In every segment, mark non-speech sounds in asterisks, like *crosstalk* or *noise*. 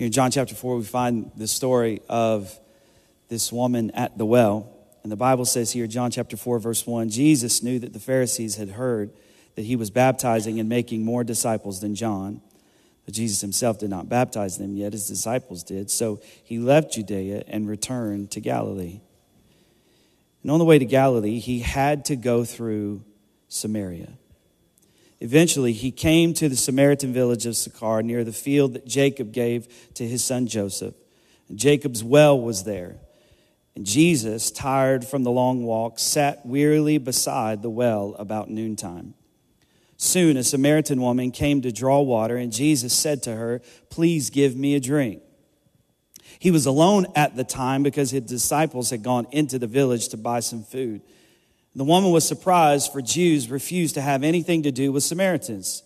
Here in John chapter 4, we find the story of this woman at the well. And the Bible says here, John chapter 4, verse 1 Jesus knew that the Pharisees had heard that he was baptizing and making more disciples than John. But Jesus himself did not baptize them, yet his disciples did. So he left Judea and returned to Galilee. And on the way to Galilee, he had to go through Samaria. Eventually, he came to the Samaritan village of Sychar near the field that Jacob gave to his son Joseph. And Jacob's well was there. And Jesus, tired from the long walk, sat wearily beside the well about noontime. Soon a Samaritan woman came to draw water, and Jesus said to her, Please give me a drink. He was alone at the time because his disciples had gone into the village to buy some food. The woman was surprised, for Jews refused to have anything to do with Samaritans.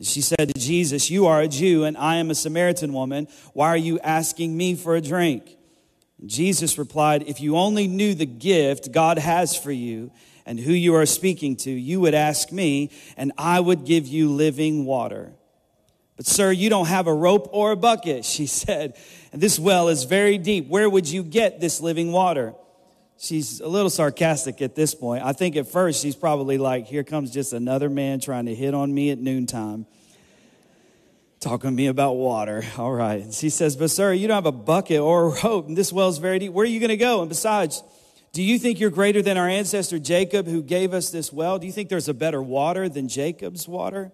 She said to Jesus, You are a Jew, and I am a Samaritan woman. Why are you asking me for a drink? Jesus replied, If you only knew the gift God has for you and who you are speaking to, you would ask me, and I would give you living water. But, sir, you don't have a rope or a bucket, *laughs* she said, and this well is very deep. Where would you get this living water? She's a little sarcastic at this point. I think at first she's probably like, here comes just another man trying to hit on me at noontime, talking to me about water. *laughs* All right. And she says, but sir, you don't have a bucket or a rope, and this well's very deep. Where are you going to go? And besides, do you think you're greater than our ancestor Jacob who gave us this well? Do you think there's a better water than Jacob's water?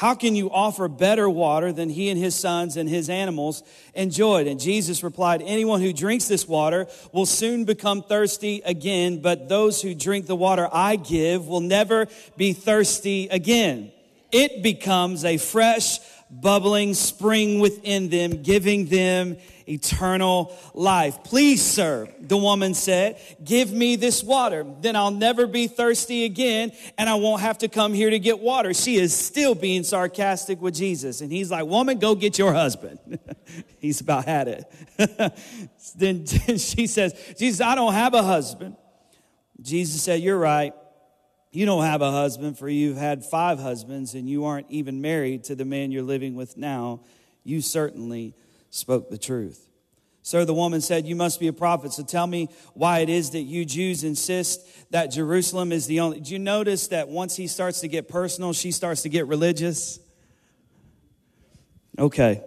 How can you offer better water than he and his sons and his animals enjoyed? And Jesus replied, Anyone who drinks this water will soon become thirsty again, but those who drink the water I give will never be thirsty again. It becomes a fresh, bubbling spring within them, giving them eternal life. Please, sir, the woman said, give me this water. Then I'll never be thirsty again and I won't have to come here to get water. She is still being sarcastic with Jesus. And he's like, woman, go get your husband. *laughs* he's about had it. *laughs* then *laughs* she says, Jesus, I don't have a husband. Jesus said, you're right. You don't have a husband, for you've had five husbands, and you aren't even married to the man you're living with now. You certainly spoke the truth. Sir, the woman said, You must be a prophet, so tell me why it is that you Jews insist that Jerusalem is the only. Do you notice that once he starts to get personal, she starts to get religious? Okay.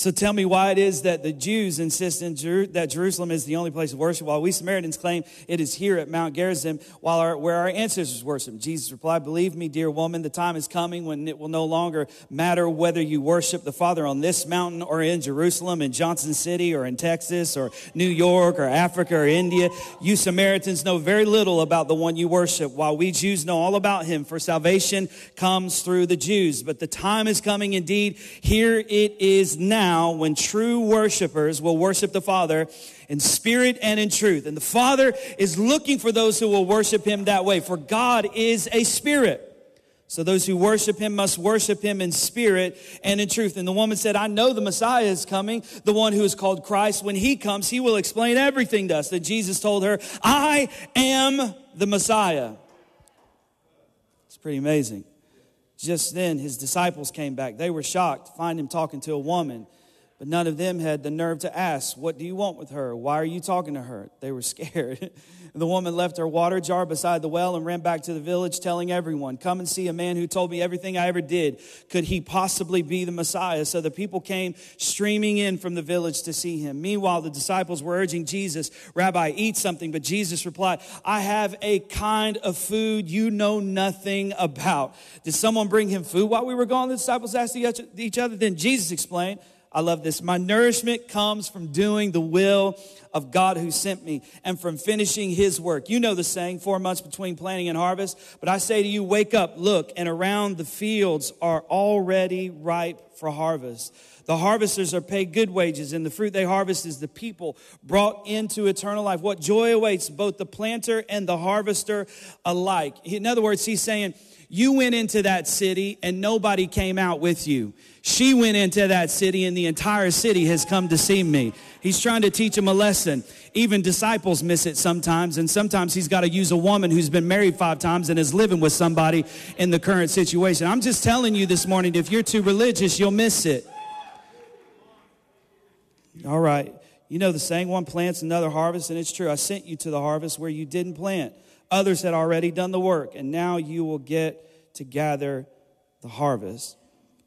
So tell me why it is that the Jews insist Jer- that Jerusalem is the only place of worship, while we Samaritans claim it is here at Mount Gerizim, while our, where our ancestors worship. Jesus replied, "Believe me, dear woman, the time is coming when it will no longer matter whether you worship the Father on this mountain or in Jerusalem, in Johnson City, or in Texas, or New York, or Africa, or India. You Samaritans know very little about the one you worship, while we Jews know all about him. For salvation comes through the Jews, but the time is coming indeed. Here it is now." Now when true worshipers will worship the Father in spirit and in truth. And the Father is looking for those who will worship him that way, for God is a spirit. So those who worship him must worship him in spirit and in truth. And the woman said, I know the Messiah is coming, the one who is called Christ. When he comes, he will explain everything to us. That Jesus told her, I am the Messiah. It's pretty amazing. Just then, his disciples came back. They were shocked to find him talking to a woman. But none of them had the nerve to ask, What do you want with her? Why are you talking to her? They were *laughs* scared. the woman left her water jar beside the well and ran back to the village, telling everyone, Come and see a man who told me everything I ever did. Could he possibly be the Messiah? So the people came streaming in from the village to see him. Meanwhile, the disciples were urging Jesus, Rabbi, eat something. But Jesus replied, I have a kind of food you know nothing about. Did someone bring him food while we were gone? The disciples asked each other. Then Jesus explained, I love this. My nourishment comes from doing the will of God who sent me and from finishing his work. You know the saying, four months between planting and harvest. But I say to you, wake up, look, and around the fields are already ripe for harvest. The harvesters are paid good wages, and the fruit they harvest is the people brought into eternal life. What joy awaits both the planter and the harvester alike. In other words, he's saying, you went into that city and nobody came out with you. She went into that city and the entire city has come to see me. He's trying to teach him a lesson. Even disciples miss it sometimes, and sometimes he's got to use a woman who's been married five times and is living with somebody in the current situation. I'm just telling you this morning, if you're too religious, you'll miss it. All right. You know the saying, one plants, another harvest, and it's true. I sent you to the harvest where you didn't plant. Others had already done the work, and now you will get to gather the harvest.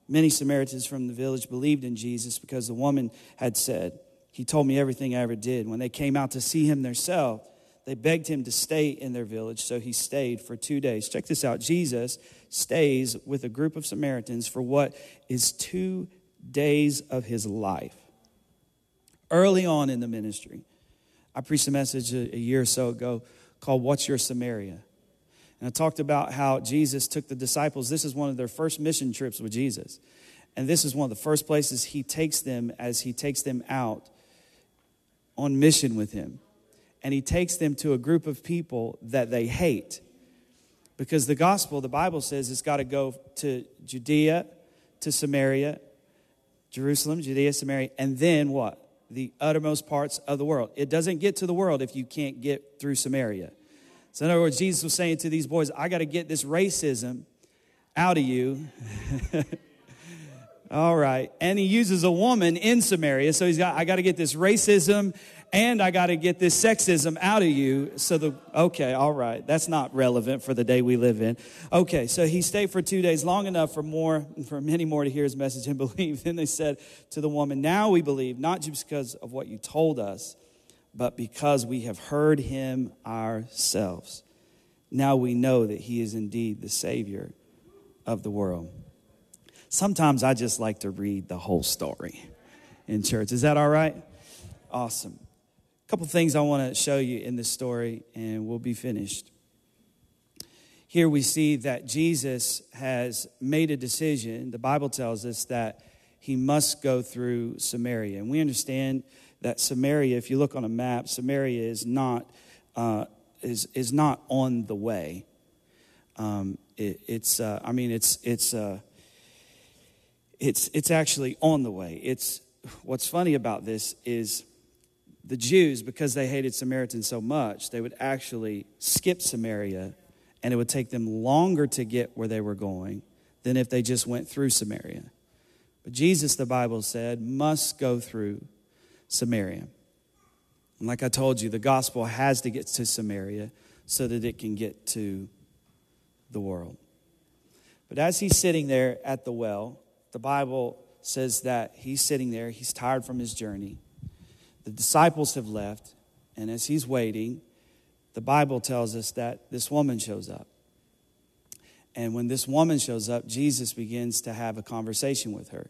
Many Samaritans from the village believed in Jesus because the woman had said, He told me everything I ever did. When they came out to see him themselves, they begged him to stay in their village, so he stayed for two days. Check this out Jesus stays with a group of Samaritans for what is two days of his life. Early on in the ministry, I preached a message a, year or so ago called What's Your Samaria? And I talked about how Jesus took the disciples. This is one of their first mission trips with Jesus. And this is one of the first places he takes them as he takes them out on mission with him. And he takes them to a group of people that they hate. Because the gospel, the Bible says, it's got to go to Judea, to Samaria, Jerusalem, Judea, Samaria, and then what? The uttermost parts of the world. It doesn't get to the world if you can't get through Samaria. So, in other words, Jesus was saying to these boys, I got to get this racism out of you. *laughs* All right. And he uses a woman in Samaria. So he's got, I got to get this racism and I got to get this sexism out of you. So the, okay, all right. That's not relevant for the day we live in. Okay. So he stayed for two days, long enough for more, for many more to hear his message and *laughs* believe. Then they said to the woman, now we believe, not just because of what you told us, but because we have heard him ourselves. Now we know that he is indeed the Savior of the world. Sometimes I just like to read the whole story in church. Is that all right? Awesome. A couple things I want to show you in this story, and we'll be finished. Here we see that Jesus has made a decision. The Bible tells us that he must go through Samaria. And we understand that Samaria, if you look on a map, Samaria is not, uh, is, is not on the way. Um, it, it's, uh, I mean, it's, it's, uh, it's, it's actually on the way. It's, what's funny about this is the Jews, because they hated Samaritans so much, they would actually skip Samaria and it would take them longer to get where they were going than if they just went through Samaria. But Jesus, the Bible said, must go through Samaria. And like I told you, the gospel has to get to Samaria so that it can get to the world. But as he's sitting there at the well, the Bible says that he's sitting there, he's tired from his journey. The disciples have left, and as he's waiting, the Bible tells us that this woman shows up. And when this woman shows up, Jesus begins to have a conversation with her.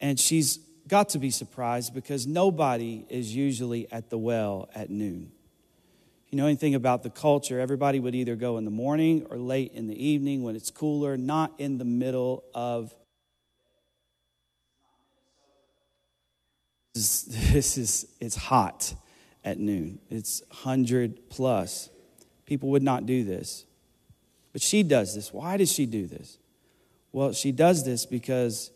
And she's got to be surprised because nobody is usually at the well at noon. If you know anything about the culture, everybody would either go in the morning or late in the evening when it's cooler, not in the middle of This is, it's hot at noon. It's 100 plus. People would not do this. But she does this. Why does she do this? Well, she does this because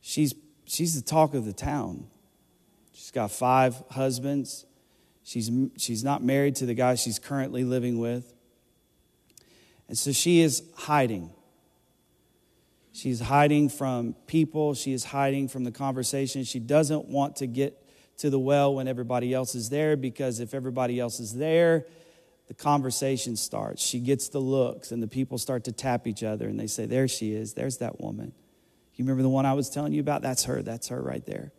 she's she's the talk of the town. She's got five husbands. She's she's not married to the guy she's currently living with. And so she is hiding. She's hiding from people. She is hiding from the conversation. She doesn't want to get to the well when everybody else is there because if everybody else is there, the conversation starts. She gets the looks, and the people start to tap each other and they say, There she is. There's that woman. You remember the one I was telling you about? That's her. That's her right there.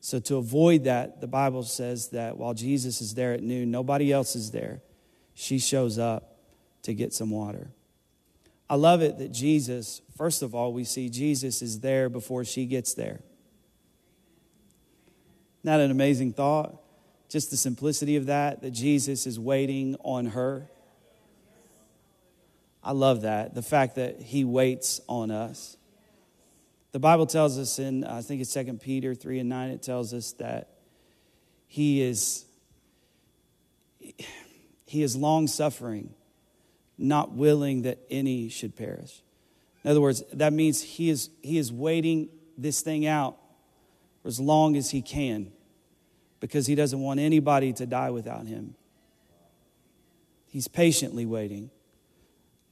So, to avoid that, the Bible says that while Jesus is there at noon, nobody else is there. She shows up to get some water. I love it that Jesus, first of all, we see Jesus is there before she gets there. Not an amazing thought? Just the simplicity of that, that Jesus is waiting on her. I love that. The fact that he waits on us. The Bible tells us in, I think it's 2 Peter 3 and 9, it tells us that he is, he is long suffering not willing that any should perish. In other words, that means he is, he is waiting this thing out for as long as he can because he doesn't want anybody to die without him. He's patiently waiting.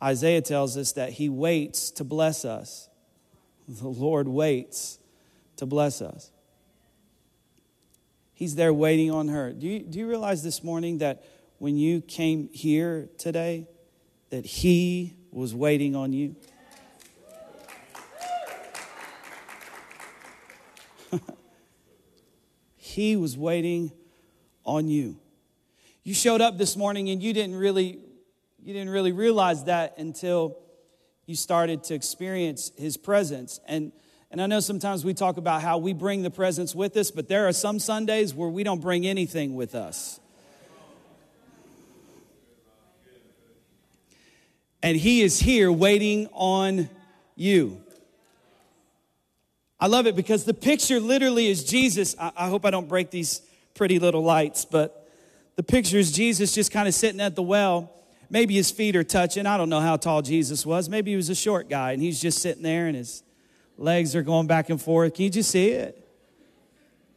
Isaiah tells us that he waits to bless us. The Lord waits to bless us. He's there waiting on her. Do you, do you realize this morning that when you came here today, that He was waiting on you? *laughs* he was waiting on you. You showed up this morning and you didn't really you didn't really realize that until you started to experience his presence. And and I know sometimes we talk about how we bring the presence with us, but there are some Sundays where we don't bring anything with us. And he is here waiting on you. I love it because the picture literally is Jesus. I, I hope I don't break these pretty little lights, but the picture is Jesus just kind of sitting at the well. Maybe his feet are touching. I don't know how tall Jesus was. Maybe he was a short guy and he's just sitting there and his legs are going back and forth. Can you just see it?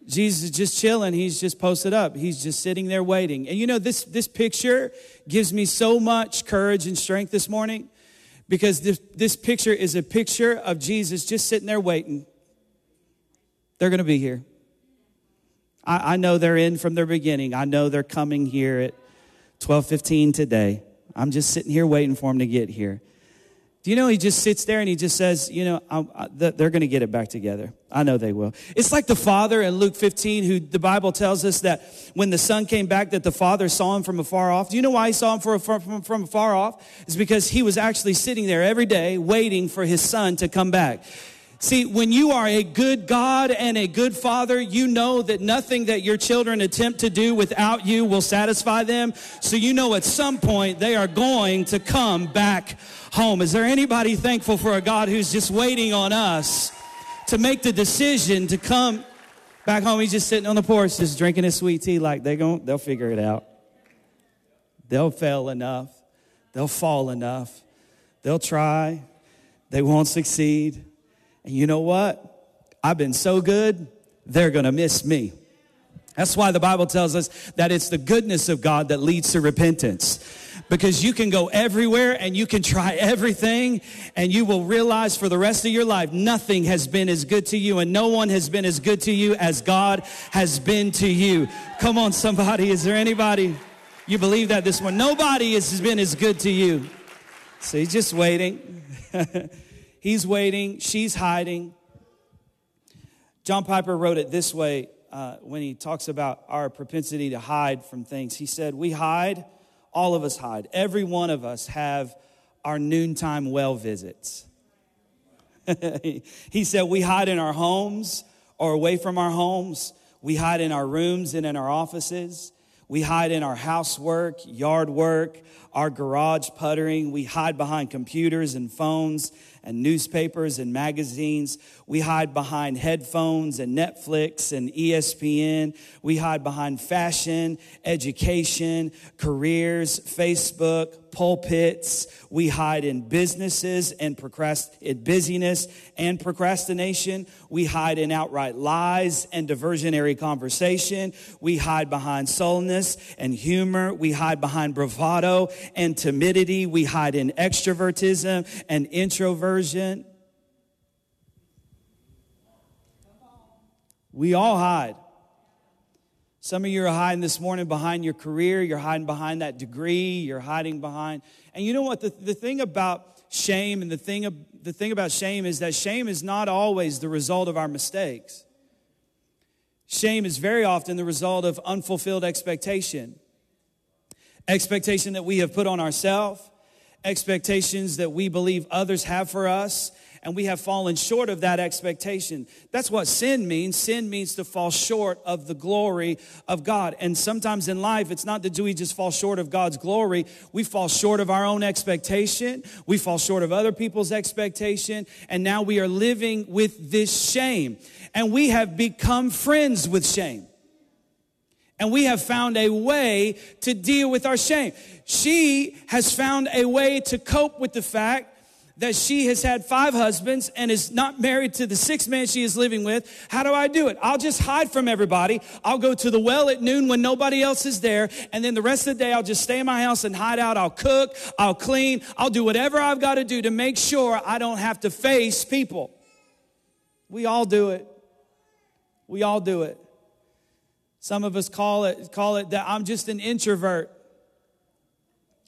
Jesus is just chilling. He's just posted up. He's just sitting there waiting. And you know, this, this picture gives me so much courage and strength this morning because this, this picture is a picture of Jesus just sitting there waiting. They're going to be here. I, I know they're in from their beginning. I know they're coming here at 12:15 today. I'm just sitting here waiting for them to get here. Do you know he just sits there and he just says, you know, I, they're going to get it back together. I know they will. It's like the father in Luke 15, who the Bible tells us that when the son came back, that the father saw him from afar off. Do you know why he saw him from, from, from afar off? It's because he was actually sitting there every day waiting for his son to come back. See, when you are a good God and a good father, you know that nothing that your children attempt to do without you will satisfy them. So you know at some point they are going to come back home. Is there anybody thankful for a God who's just waiting on us to make the decision to come back home? He's just sitting on the porch, just drinking his sweet tea like they're going, they'll figure it out. They'll fail enough. They'll fall enough. They'll try. They won't succeed. And you know what? I've been so good, they're going to miss me. That's why the Bible tells us that it's the goodness of God that leads to repentance. Because you can go everywhere and you can try *laughs* everything, and you will realize for the rest of your life, nothing has been as good to you, and no one has been as good to you as God has been to you. Come on, somebody. Is there anybody you believe that this one? Nobody has been as good to you. So he's just waiting. *laughs* He's waiting, she's hiding. John Piper wrote it this way uh, when he talks about our propensity to hide from things. He said, We hide, all of us hide. Every one of us have our noontime well visits. *laughs* he said, We hide in our homes or away from our homes. We hide in our rooms and in our offices. We hide in our housework, yard work, our garage puttering. We hide behind computers and phones and newspapers and magazines. We hide behind headphones and Netflix and ESPN. We hide behind fashion, education, careers, Facebook, pulpits. We hide in businesses and procrast- in busyness and procrastination. We hide in outright lies and diversionary conversation. We hide behind sullenness and humor. We hide behind bravado and timidity. We hide in extrovertism and introversion. We all hide. Some of you are hiding this morning behind your career, you're hiding behind that degree, you're hiding behind. And you know what? The, the thing about shame and the thing, the thing about shame is that shame is not always the result of our mistakes. Shame is very often the result of unfulfilled expectation. Expectation that we have put on ourselves, expectations that we believe others have for us, and we have fallen short of that expectation. That's what sin means. Sin means to fall short of the glory of God. And sometimes in life, it's not that we just fall short of God's glory, we fall short of our own expectation, we fall short of other people's expectation, and now we are living with this shame. And we have become friends with shame. And we have found a way to deal with our shame. She has found a way to cope with the fact that she has had five husbands and is not married to the sixth man she is living with. How do I do it? I'll just hide from everybody. I'll go to the well at noon when nobody else is there. And then the rest of the day, I'll just stay in my house and hide out. I'll cook. I'll clean. I'll do whatever I've got to do to make sure I don't have to face people. We all do it. We all do it. Some of us call it, call it that I'm just an introvert.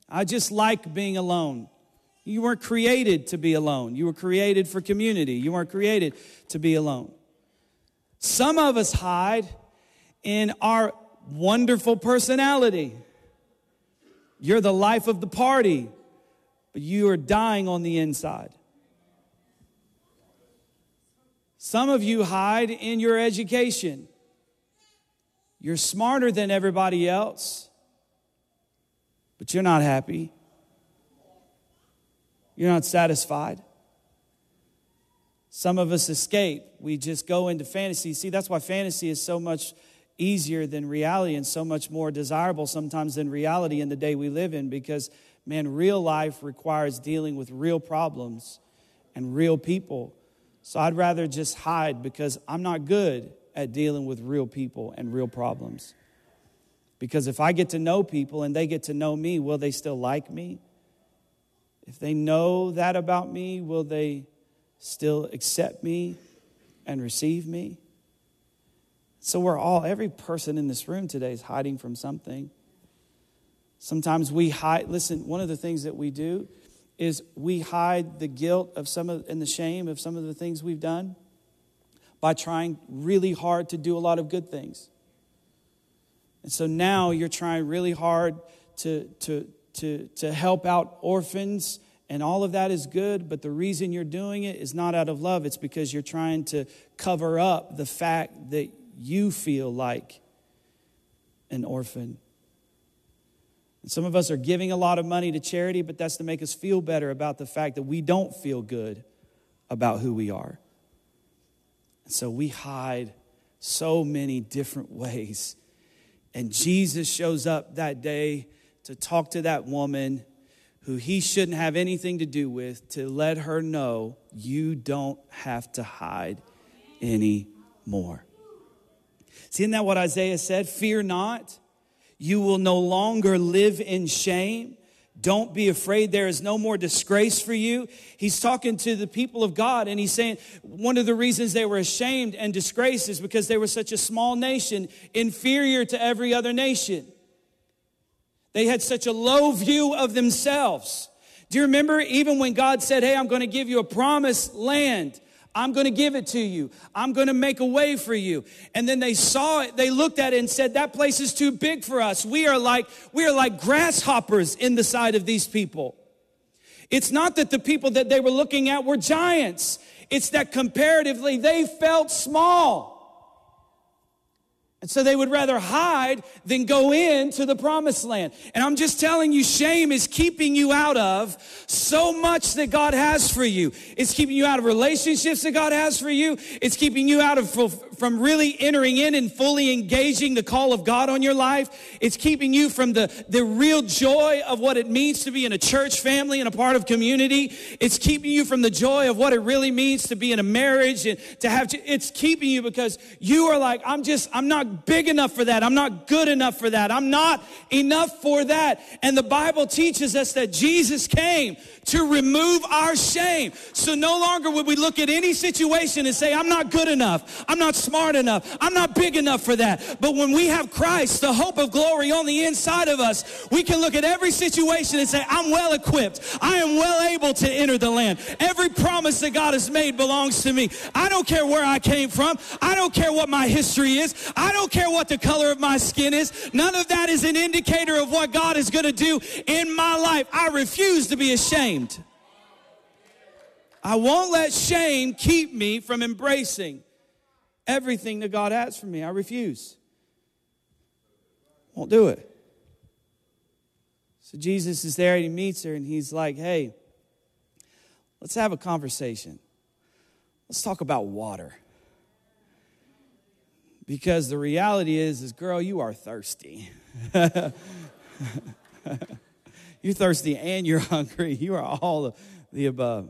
I just like being alone. You weren't created to be alone. You were created for community. You weren't created to be alone. Some of us hide in our wonderful personality. You're the life of the party, but you are dying on the inside. Some of you hide in your education. You're smarter than everybody else, but you're not happy. You're not satisfied. Some of us escape. We just go into fantasy. See, that's why fantasy is so much easier than reality and so much more desirable sometimes than reality in the day we live in because, man, real life requires dealing with real problems and real people. So I'd rather just hide because I'm not good at dealing with real people and real problems. Because if I get to know people and they get to know me, will they still like me? If they know that about me, will they still accept me and receive me? So we're all, every person in this room today is hiding from something. Sometimes we hide, listen, one of the things that we do is we hide the guilt of some of and the shame of some of the things we've done by trying really hard to do a lot of good things. And so now you're trying really hard to, to, to, to help out orphans, and all of that is good, but the reason you're doing it is not out of love. It's because you're trying to cover up the fact that you feel like an orphan. And some of us are giving a lot of money to charity, but that's to make us feel better about the fact that we don't feel good about who we are. And so we hide so many different ways. And Jesus shows up that day to talk to that woman who he shouldn't have anything to do with to let her know you don't have to hide anymore. See, isn't that what Isaiah said? Fear not, you will no longer live in shame. Don't be afraid. There is no more disgrace for you. He's talking to the people of God and he's saying one of the reasons they were ashamed and disgraced is because they were such a small nation, inferior to every other nation. They had such a low view of themselves. Do you remember even when God said, Hey, I'm going to give you a promised land? I'm going to give it to you. I'm going to make a way for you. And then they saw it, they looked at it and said, that place is too big for us. We are like, we are like grasshoppers in the sight of these people. It's not that the people that they were looking at were giants. It's that comparatively they felt small. And so they would rather hide than go into the promised land. And I'm just telling you, shame is keeping you out of so much that God has for you. It's keeping you out of relationships that God has for you. It's keeping you out of from really entering in and fully engaging the call of God on your life. It's keeping you from the, the real joy of what it means to be in a church family and a part of community. It's keeping you from the joy of what it really means to be in a marriage and to have, to, it's keeping you because you are like, I'm just, I'm not big enough for that. I'm not good enough for that. I'm not enough for that. And the Bible teaches us that Jesus came to remove our shame. So no longer would we look at any situation and say, I'm not good enough. I'm not smart enough. I'm not big enough for that. But when we have Christ, the hope of glory on the inside of us, we can look at every situation and say, I'm well equipped. I am well able to enter the land. Every promise that God has made belongs to me. I don't care where I came from. I don't care what my history is. I don't care what the color of my skin is. None of that is an indicator of what God is going to do in my life. I refuse to be ashamed. I won't let shame keep me from embracing everything that God has for me. I refuse. Won't do it. So Jesus is there and he meets her and he's like, hey, let's have a conversation. Let's talk about water. Because the reality is, is girl, you are thirsty. *laughs* You're thirsty and you're *laughs* hungry. You are all the above.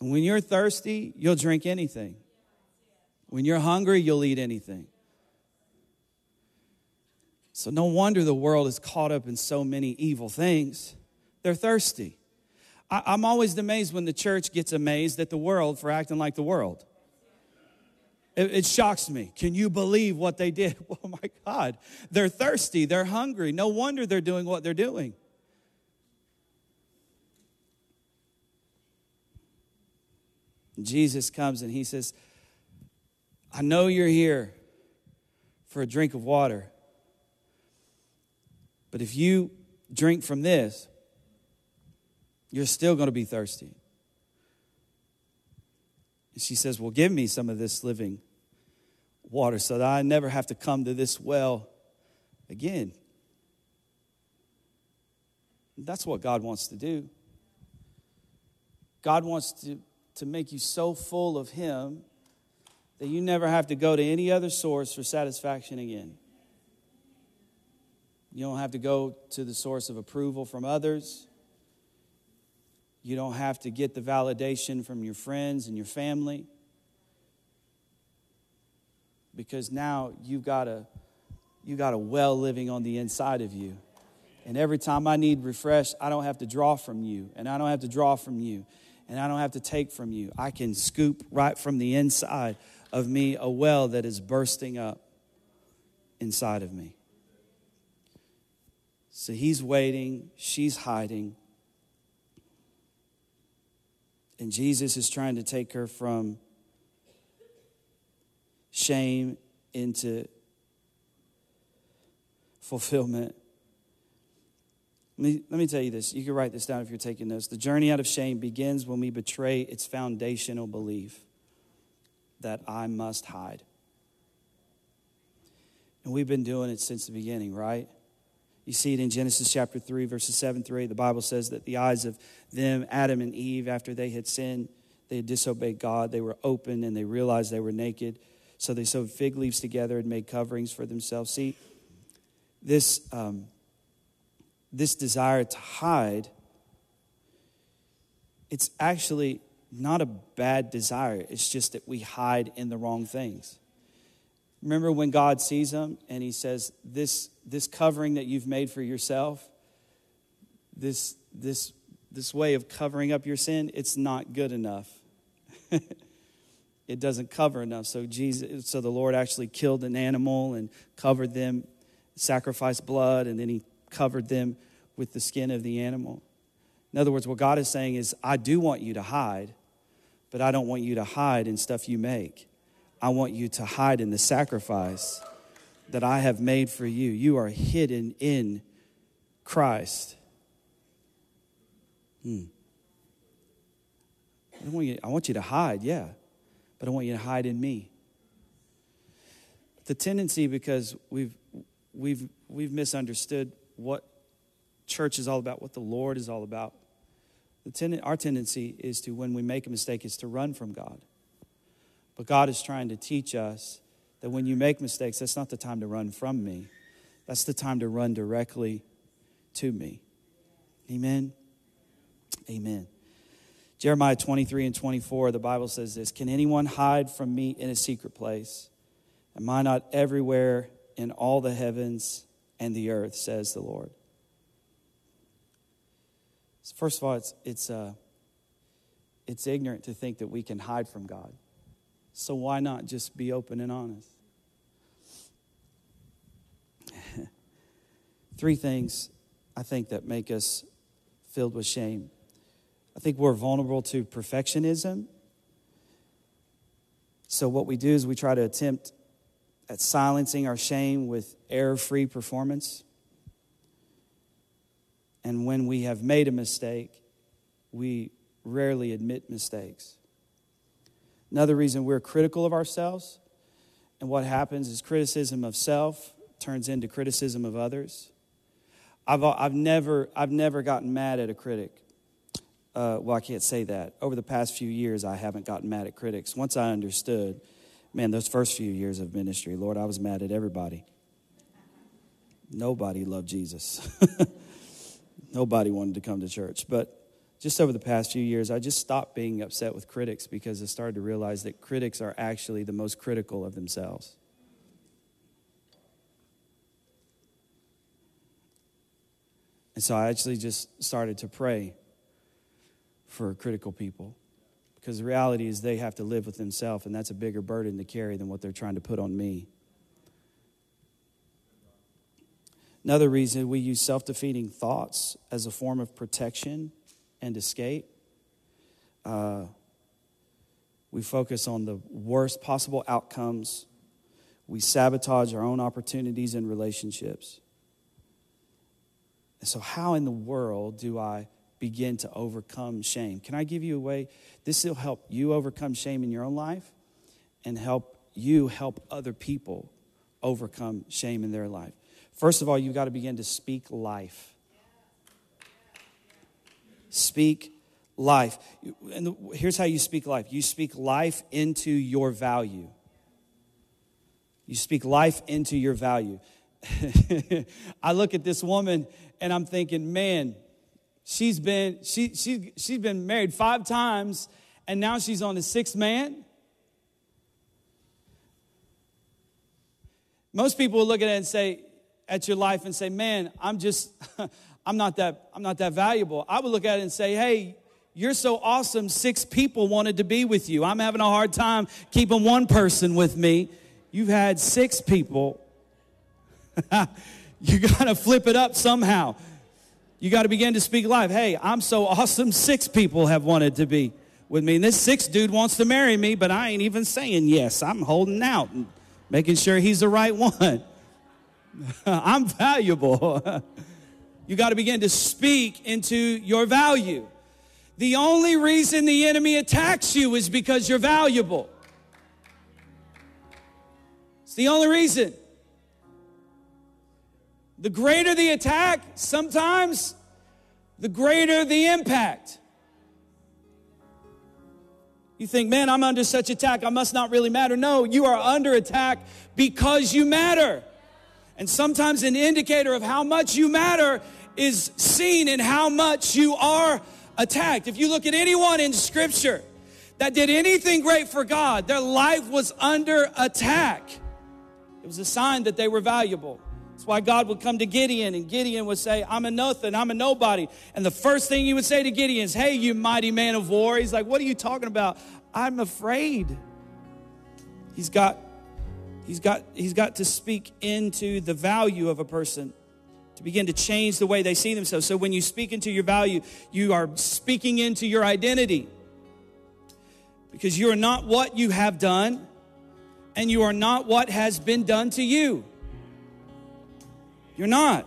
And when you're thirsty, you'll drink anything. When you're hungry, you'll eat anything. So, no wonder the world is caught up in so many evil things. They're thirsty. I, am always amazed when the church gets amazed at the world for acting like the world. It, it shocks me. Can you believe what they did? *laughs* Oh my God. They're thirsty, they're hungry. No wonder they're doing what they're doing. Jesus comes and he says, I know you're here for a drink of water, but if you drink from this, you're still going to be thirsty. And she says, Well, give me some of this living water so that I never have to come to this well again. That's what God wants to do. God wants to, to make you so full of Him that you never have to go to any other source for satisfaction again. You don't have to go to the source of approval from others. You don't have to get the validation from your friends and your family. Because now you've got a you got a well living on the inside of you. And every time I need refresh, I don't have to draw from you, and I don't have to draw from you, and I don't have to take from you. I can scoop right from the inside of me a well that is bursting up inside of me. So he's waiting, she's hiding. And Jesus is trying to take her from shame into fulfillment. Let me, let me tell you this. You can write this down if you're taking notes. The journey out of shame begins when we betray its foundational belief that I must hide. And we've been doing it since the beginning, right? You see it in Genesis chapter 3, verses 7 through 8. The Bible says that the eyes of them, Adam and Eve, after they had sinned, they had disobeyed God, they were open and they realized they were naked. So they sewed fig leaves together and made coverings for themselves. See, this, um, this desire to hide, it's actually not a bad desire. It's just that we hide in the wrong things. Remember when God sees them and he says, This, this covering that you've made for yourself, this, this, this way of covering up your sin, it's not good enough. *laughs* it doesn't cover enough. So Jesus, so the Lord actually killed an animal and covered them, sacrificed blood, and then he covered them with the skin of the animal. In other words, what God is saying is, I do want you to hide, but I don't want you to hide in stuff you make. I want you to hide in the sacrifice that I have made for you. You are hidden in Christ. Hmm. I, want you, I want you to hide, yeah, but I want you to hide in me. The tendency, because we've, we've, we've misunderstood what church is all about, what the Lord is all about. Ten, our tendency is to, when we make a mistake, is to run from God. But God is trying to teach us that when you make mistakes, that's not the time to run from me. That's the time to run directly to me. Amen. Amen. Jeremiah 23 and 24, the Bible says this Can anyone hide from me in a secret place? Am I not everywhere in all the heavens and the earth, says the Lord? First of all, it's, it's, uh, it's ignorant to think that we can hide from God. So why not just be open and honest? *laughs* Three things I think that make us filled with shame. I think we're vulnerable to perfectionism. So, what we do is we try to attempt at silencing our shame with error free performance. And when we have made a mistake, we rarely admit mistakes. Another reason we're critical of ourselves, and what happens is criticism of self turns into criticism of others. I've, I've, never, I've never gotten mad at a critic. Uh, well, I can't say that. Over the past few years, I haven't gotten mad at critics. Once I understood, man, those first few years of ministry, Lord, I was mad at everybody. Nobody loved Jesus. *laughs* Nobody wanted to come to church. But just over the past few years, I just stopped being upset with critics because I started to realize that critics are actually the most critical of themselves. And so I actually just started to pray for critical people Because the reality is they have to live with themselves, and that's a bigger burden to carry than what they're trying to put on me. Another reason we use self defeating thoughts as a form of protection and escape. Uh, we focus on the worst possible outcomes. We sabotage our own opportunities and relationships. And so, how in the world do I begin to overcome shame? Can I give you a way? This will help you overcome shame in your own life and help you help other people overcome shame in their life. First of all, you've got to begin to speak life. Speak life. And here's how you speak life you speak life into your value. You speak life into your value. *laughs* I look at this woman and I'm thinking, man, she's been she, she, she's been married five times and now she's on the sixth man. Most people will look at it and say, at your life and say, man, I'm just, *laughs* I'm not that, I'm not that valuable. I would look at it and say, hey, you're so awesome. Six people wanted to be with you. I'm having a hard time keeping one person with me. You've had six people. *laughs* you got to flip it up somehow. You got to begin to speak life. Hey, I'm so awesome. Six people have wanted to be with me. And this sixth dude wants to marry me, but I ain't even saying yes. I'm holding out and making sure he's the right *laughs* one. *laughs* I'm valuable. you got to begin to speak into your value. The only reason the enemy attacks you is because you're valuable. It's the only reason. The greater the attack, sometimes the greater the impact. You think, man, I'm under such attack, I must not really matter. No, you are under attack because you matter. And sometimes an indicator of how much you matter is seen in how much you are attacked. If you look at anyone in Scripture that did anything great for God, their life was under attack. It was a sign that they were valuable. That's why God would come to Gideon, and Gideon would say, I'm a nothing, I'm a nobody. And the first thing he would say to Gideon is, Hey, you mighty man of war. He's like, What are you talking about? I'm afraid. He's got He's got, he's got to speak into the value of a person to begin to change the way they see themselves. So when you speak into your value, you are speaking into your identity. Because you are not what you have done, and you are not what has been done to you. You're not.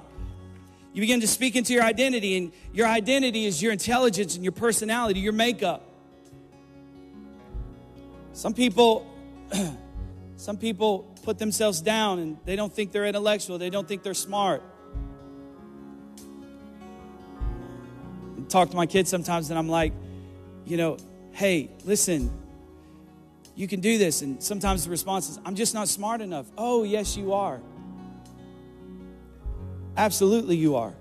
You begin to speak into your identity, and your identity is your intelligence and your personality, your makeup. Some people, *clears throat* some people put themselves down and they don't think they're intellectual, they don't think they're smart. I talk to my kids sometimes and I'm like, you know, hey, listen, you can do this. And sometimes the response is, I'm just not smart enough. Oh, yes, you are. Absolutely, you are.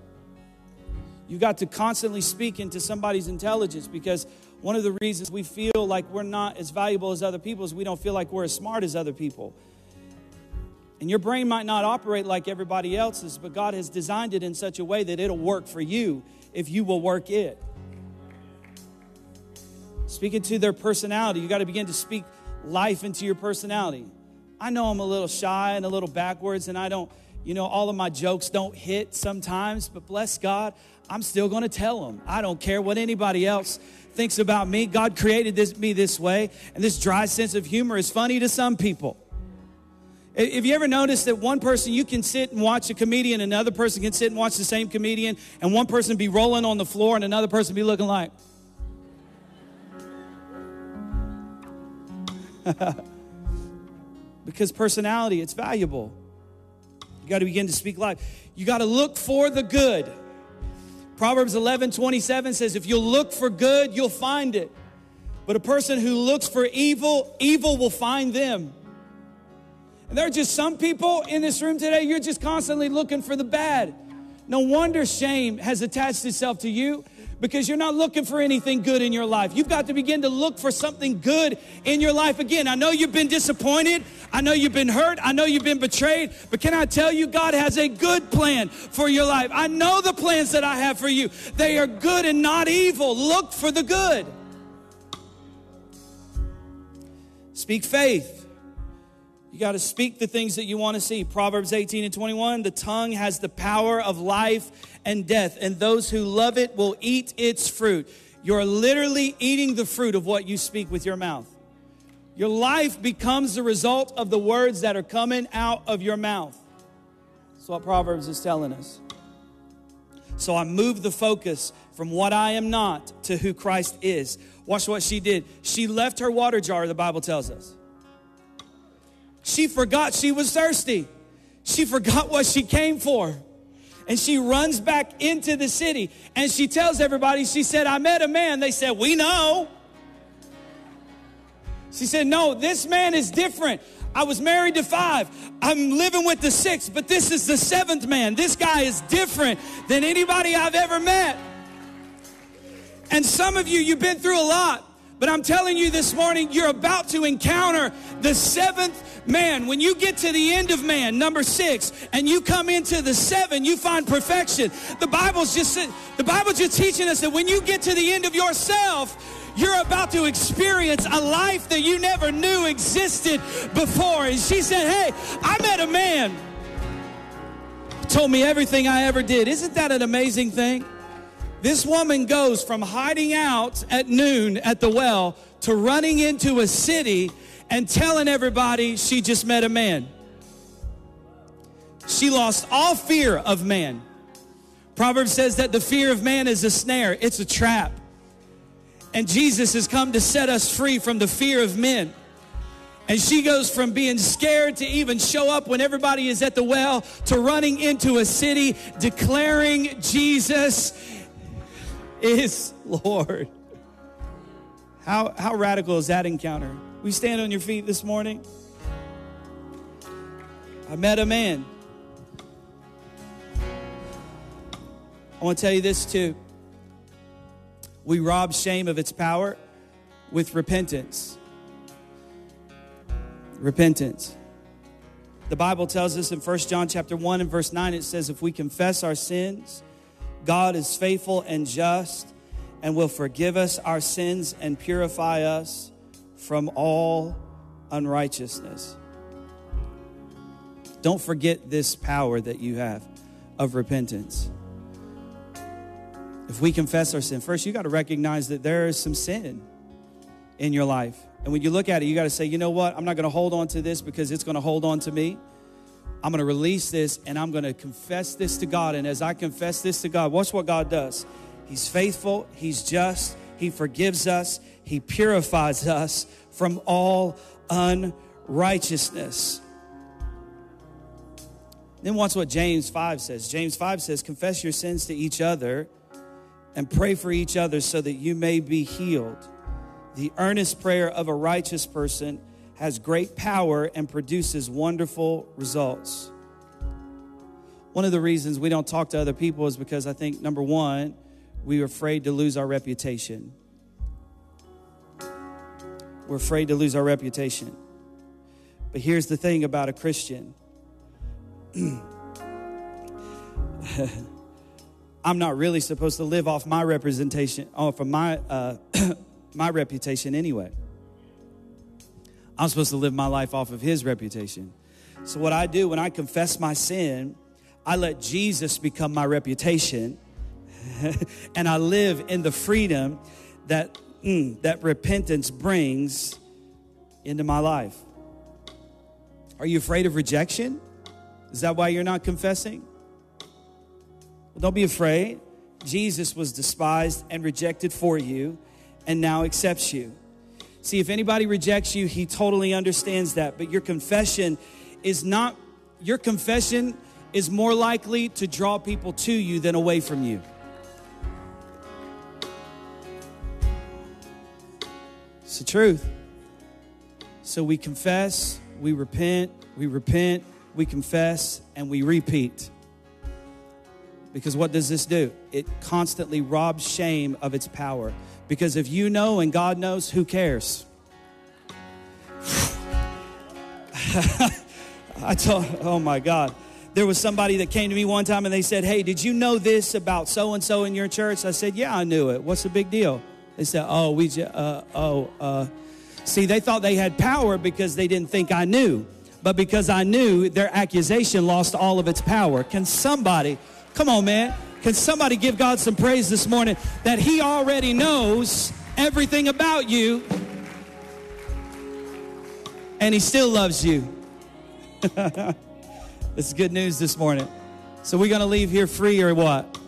You got to constantly speak into somebody's intelligence because one of the reasons we feel like we're not as valuable as other people is we don't feel like we're as smart as other people. And your brain might not operate like everybody else's, but God has designed it in such a way that it'll work for you if you will work it. Speaking to their personality, you got to begin to speak life into your personality. I know I'm a little shy and a little backwards, and I don't, you know, all of my jokes don't hit sometimes, but bless God, I'm still going to tell them. I don't care what anybody else thinks about me. God created this, me this way, and this dry sense of humor is funny to some people. Have you ever noticed that one person, you can sit and watch a comedian, another person can sit and watch the same comedian, and one person be rolling on the floor and another person be looking like, *laughs* because personality, it's valuable. You got to begin to speak life. You got to look for the good. Proverbs 11 27 says, If you'll look for good, you'll find it. But a person who looks for evil, evil will find them. And there are just some people in this room today, you're just constantly looking for the bad. No wonder shame has attached itself to you because you're not looking for anything good in your life. You've got to begin to look for something good in your life again. I know you've been disappointed. I know you've been hurt. I know you've been betrayed. But can I tell you, God has a good plan for your life. I know the plans that I have for you. They are good and not evil. Look for the good. Speak faith. Got to speak the things that you want to see. Proverbs 18 and 21 the tongue has the power of life and death, and those who love it will eat its fruit. You're literally eating the fruit of what you speak with your mouth. Your life becomes the result of the words that are coming out of your mouth. That's what Proverbs is telling us. So I moved the focus from what I am not to who Christ is. Watch what she did. She left her water jar, the Bible tells us. She forgot she was thirsty. She forgot what she came for. And she runs back into the city and she tells everybody, she said, I met a man. They said, We know. She said, No, this man is different. I was married to five. I'm living with the sixth, but this is the seventh man. This guy is different than anybody I've ever met. And some of you, you've been through a lot, but I'm telling you this morning, you're about to encounter the seventh man. When you get to the end of man, number six, and you come into the seven, you find perfection. The Bible's just the Bible's just teaching us that when you get to the end of yourself, you're about to experience a life that you never knew existed before. And she said, Hey, I met a man. Told me everything I ever did. Isn't that an amazing thing? This woman goes from hiding out at noon at the well to running into a city and telling everybody she just met a man. She lost all fear of man. Proverbs says that the fear of man is a snare, it's a trap. And Jesus has come to set us free from the fear of men. And she goes from being scared to even show up when everybody is at the well to running into a city declaring Jesus is Lord. How, how radical is that encounter? We stand on your feet this morning. I met a man. I want to tell you this too. We rob shame of its power with repentance. Repentance. The Bible tells us in 1 John chapter 1 and verse 9 it says if we confess our sins, God is faithful and just and will forgive us our sins and purify us from all unrighteousness. Don't forget this power that you have of repentance if we confess our sin, first you got to recognize that there is some sin in your life. And when you look at it, you got to say, you know what? I'm not going to hold on to this because it's going to hold on to me. I'm going to release this and I'm going to confess this to God. And as I confess this to God, watch what God does. He's faithful, He's just, He forgives us, He purifies us from all unrighteousness. Then watch what James 5 says. James 5 says, Confess your sins to each other and pray for each other so that you may be healed. The earnest prayer of a righteous person has great power and produces wonderful results. One of the reasons we don't talk to other people is because I think, number one, we're afraid to lose our reputation. We're afraid to lose our reputation. But here's the thing about a Christian *clears throat* I'm not really supposed to live off my representation, off of my, uh, *clears throat* my reputation anyway. I'm supposed to live my life off of his reputation. So, what I do when I confess my sin, I let Jesus become my reputation, *laughs* and I live in the freedom that, mm, that repentance brings into my life. Are you afraid of rejection? Is that why you're not confessing? Well, don't be afraid. Jesus was despised and rejected for you and now accepts you. See, if anybody rejects you, he totally understands that. But your confession is not, your confession is more likely to draw people to you than away from you. It's the truth. So we confess, we repent, we repent, we confess, and we repeat. Because what does this do? It constantly robs shame of its power. Because if you know and God knows, who cares? *laughs* I told, oh my God. There was somebody that came to me one time and they said, Hey, did you know this about so and so in your church? I said, Yeah, I knew it. What's the big deal? They said, Oh, we just, uh, oh, uh, See, they thought they had power because they didn't think I knew. But because I knew, their accusation lost all of its power. Can somebody, come on, man, can somebody give God some praise this morning that He already knows everything about you and He still loves you? *laughs* it's good news this morning. So we're going to leave here free or what?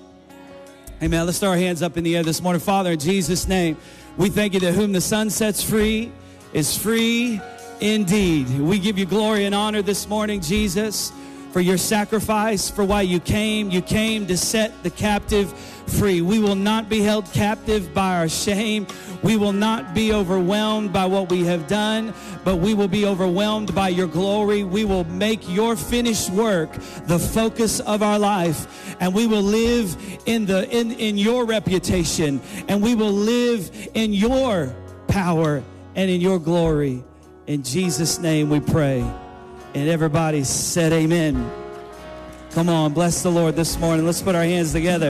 Amen. Let's throw our hands up in the air this morning. Father, in Jesus' name, we thank you that whom the Son sets free is free indeed. We give you glory and honor this morning, Jesus, for your sacrifice, for why you came. You came to set the captive free. We will not be held captive by our shame. We will not be overwhelmed by what we have done, but we will be overwhelmed by your glory. We will make your finished work the focus of our life, and we will live in the in, in your reputation, and we will live in your power and in your glory. In Jesus' name we pray. And everybody said amen. Come on, bless the Lord this morning. Let's put our hands together.